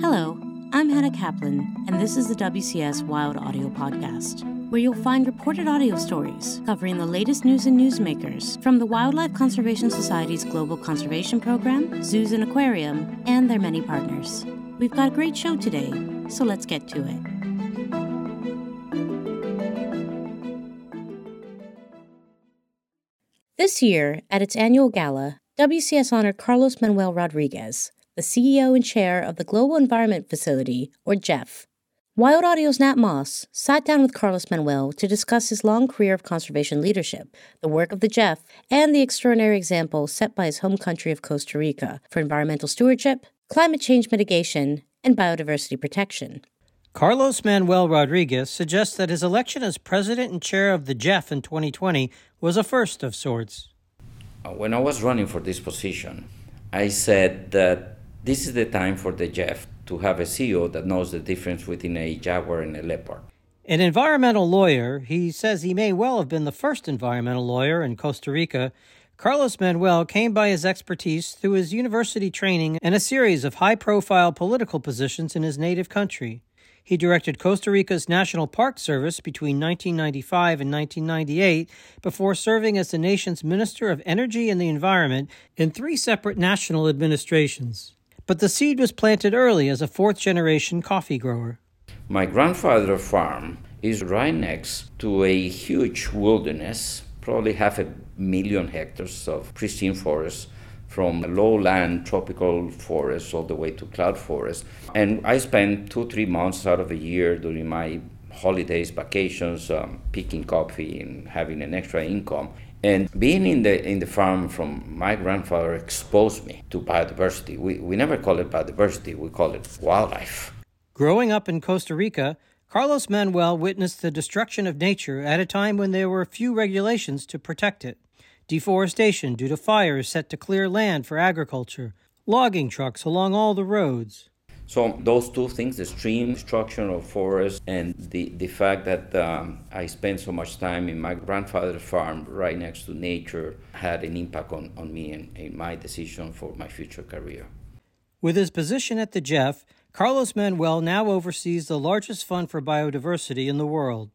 Hello, I'm Hannah Kaplan, and this is the WCS Wild Audio Podcast, where you'll find reported audio stories covering the latest news and newsmakers from the Wildlife Conservation Society's Global Conservation Program, Zoos and Aquarium, and their many partners. We've got a great show today, so let's get to it. This year, at its annual gala, WCS honored Carlos Manuel Rodriguez, the CEO and chair of the Global Environment Facility, or GEF. Wild Audio's Nat Moss sat down with Carlos Manuel to discuss his long career of conservation leadership, the work of the GEF, and the extraordinary example set by his home country of Costa Rica for environmental stewardship, climate change mitigation, and biodiversity protection. Carlos Manuel Rodriguez suggests that his election as president and chair of the GEF in 2020 was a first of sorts. Uh, when I was running for this position, I said that this is the time for the GEF to have a CEO that knows the difference between a jaguar and a leopard. An environmental lawyer, he says he may well have been the first environmental lawyer in Costa Rica. Carlos Manuel came by his expertise through his university training and a series of high profile political positions in his native country. He directed Costa Rica's National Park Service between 1995 and 1998 before serving as the nation's Minister of Energy and the Environment in three separate national administrations. But the seed was planted early as a fourth generation coffee grower. My grandfather's farm is right next to a huge wilderness, probably half a million hectares of pristine forest from lowland tropical forests all the way to cloud forest. And I spend two, three months out of the year during my holidays, vacations, um, picking coffee and having an extra income. And being in the in the farm from my grandfather exposed me to biodiversity. We, we never call it biodiversity, we call it wildlife. Growing up in Costa Rica, Carlos Manuel witnessed the destruction of nature at a time when there were few regulations to protect it deforestation due to fires set to clear land for agriculture, logging trucks along all the roads. So those two things, the stream destruction of forests and the, the fact that um, I spent so much time in my grandfather's farm right next to nature had an impact on, on me and, and my decision for my future career. With his position at the GEF, Carlos Manuel now oversees the largest fund for biodiversity in the world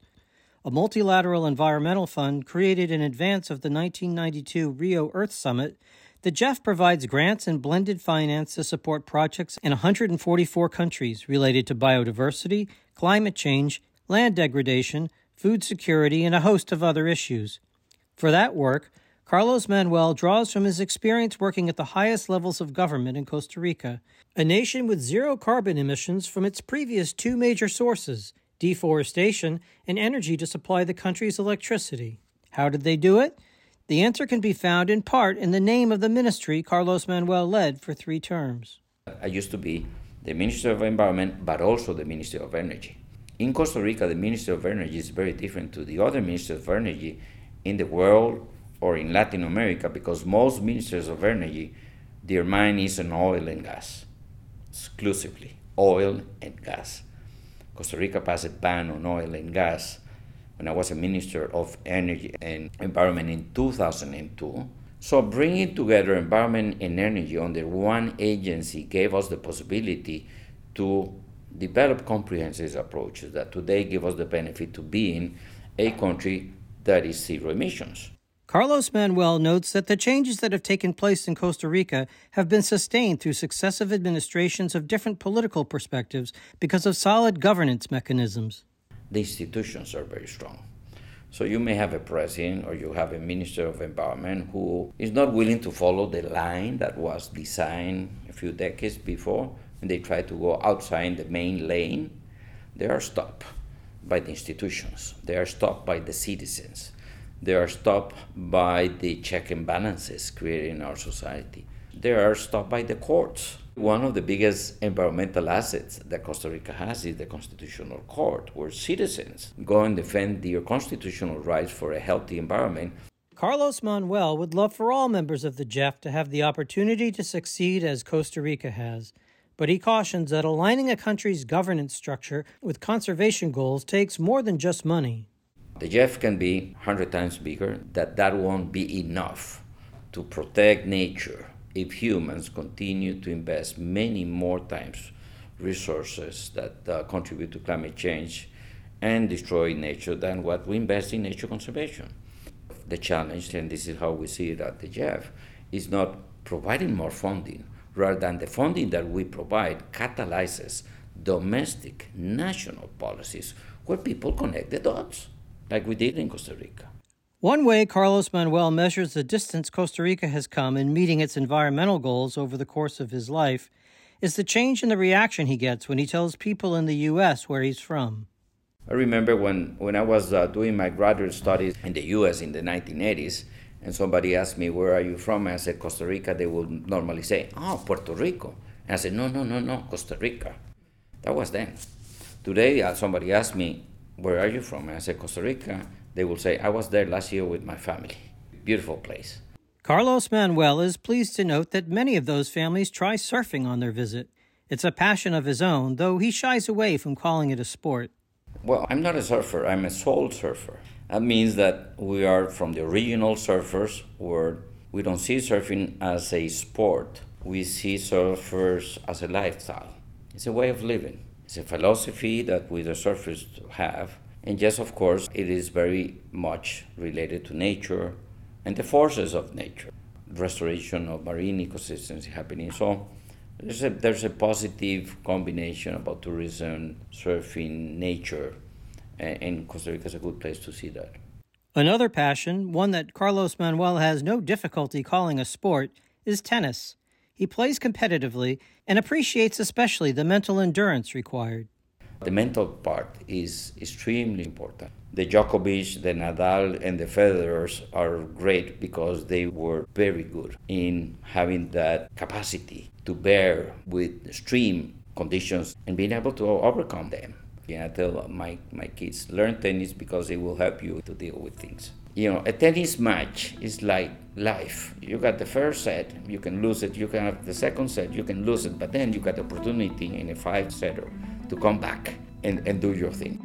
a multilateral environmental fund created in advance of the 1992 Rio Earth Summit, the GEF provides grants and blended finance to support projects in 144 countries related to biodiversity, climate change, land degradation, food security, and a host of other issues. For that work, Carlos Manuel draws from his experience working at the highest levels of government in Costa Rica, a nation with zero carbon emissions from its previous two major sources deforestation, and energy to supply the country's electricity. How did they do it? The answer can be found in part in the name of the ministry Carlos Manuel led for three terms. I used to be the Minister of Environment, but also the Minister of Energy. In Costa Rica, the Minister of Energy is very different to the other ministers of energy in the world or in Latin America because most ministers of energy, their mind is on oil and gas, exclusively oil and gas. Costa Rica passed a ban on oil and gas when I was a Minister of Energy and Environment in 2002. So bringing together environment and energy under one agency gave us the possibility to develop comprehensive approaches that today give us the benefit to being a country that is zero emissions. Carlos Manuel notes that the changes that have taken place in Costa Rica have been sustained through successive administrations of different political perspectives because of solid governance mechanisms. The institutions are very strong. So you may have a president or you have a minister of environment who is not willing to follow the line that was designed a few decades before, and they try to go outside the main lane. They are stopped by the institutions. They are stopped by the citizens they are stopped by the check and balances created in our society. They are stopped by the courts. One of the biggest environmental assets that Costa Rica has is the Constitutional Court, where citizens go and defend their constitutional rights for a healthy environment. Carlos Manuel would love for all members of the GEF to have the opportunity to succeed as Costa Rica has, but he cautions that aligning a country's governance structure with conservation goals takes more than just money. The GEF can be 100 times bigger, that that won't be enough to protect nature if humans continue to invest many more times resources that uh, contribute to climate change and destroy nature than what we invest in nature conservation. The challenge, and this is how we see it at the GEF, is not providing more funding, rather than the funding that we provide catalyzes domestic national policies where people connect the dots, like we did in Costa Rica. One way Carlos Manuel measures the distance Costa Rica has come in meeting its environmental goals over the course of his life is the change in the reaction he gets when he tells people in the U.S. where he's from. I remember when, when I was uh, doing my graduate studies in the U.S. in the 1980s, and somebody asked me, Where are you from? And I said, Costa Rica. They would normally say, Oh, Puerto Rico. And I said, No, no, no, no, Costa Rica. That was then. Today, uh, somebody asked me, Where are you from? And I said, Costa Rica they will say, I was there last year with my family. Beautiful place. Carlos Manuel is pleased to note that many of those families try surfing on their visit. It's a passion of his own, though he shies away from calling it a sport. Well, I'm not a surfer, I'm a soul surfer. That means that we are from the original surfers, where we don't see surfing as a sport. We see surfers as a lifestyle. It's a way of living. It's a philosophy that we, the surfers, have and yes, of course, it is very much related to nature and the forces of nature, restoration of marine ecosystems happening. So there's a, there's a positive combination about tourism, surfing, nature, and Costa Rica is a good place to see that. Another passion, one that Carlos Manuel has no difficulty calling a sport, is tennis. He plays competitively and appreciates especially the mental endurance required. The mental part is extremely important. The Djokovic, the Nadal, and the Federers are great because they were very good in having that capacity to bear with extreme conditions and being able to overcome them. Yeah, I tell my, my kids, learn tennis because it will help you to deal with things. You know, a tennis match is like life. You got the first set, you can lose it. You can have the second set, you can lose it. But then you got the opportunity in a five setter to come back and, and do your thing.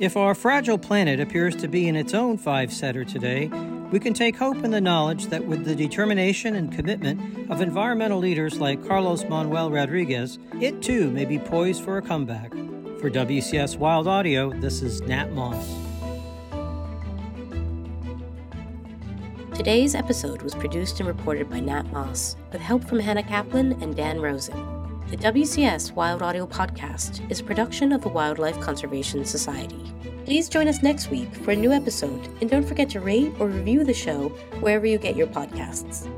If our fragile planet appears to be in its own five setter today, we can take hope in the knowledge that with the determination and commitment of environmental leaders like Carlos Manuel Rodriguez, it too may be poised for a comeback. For WCS Wild Audio, this is Nat Moss. Today's episode was produced and reported by Nat Moss, with help from Hannah Kaplan and Dan Rosen. The WCS Wild Audio Podcast is a production of the Wildlife Conservation Society. Please join us next week for a new episode, and don't forget to rate or review the show wherever you get your podcasts.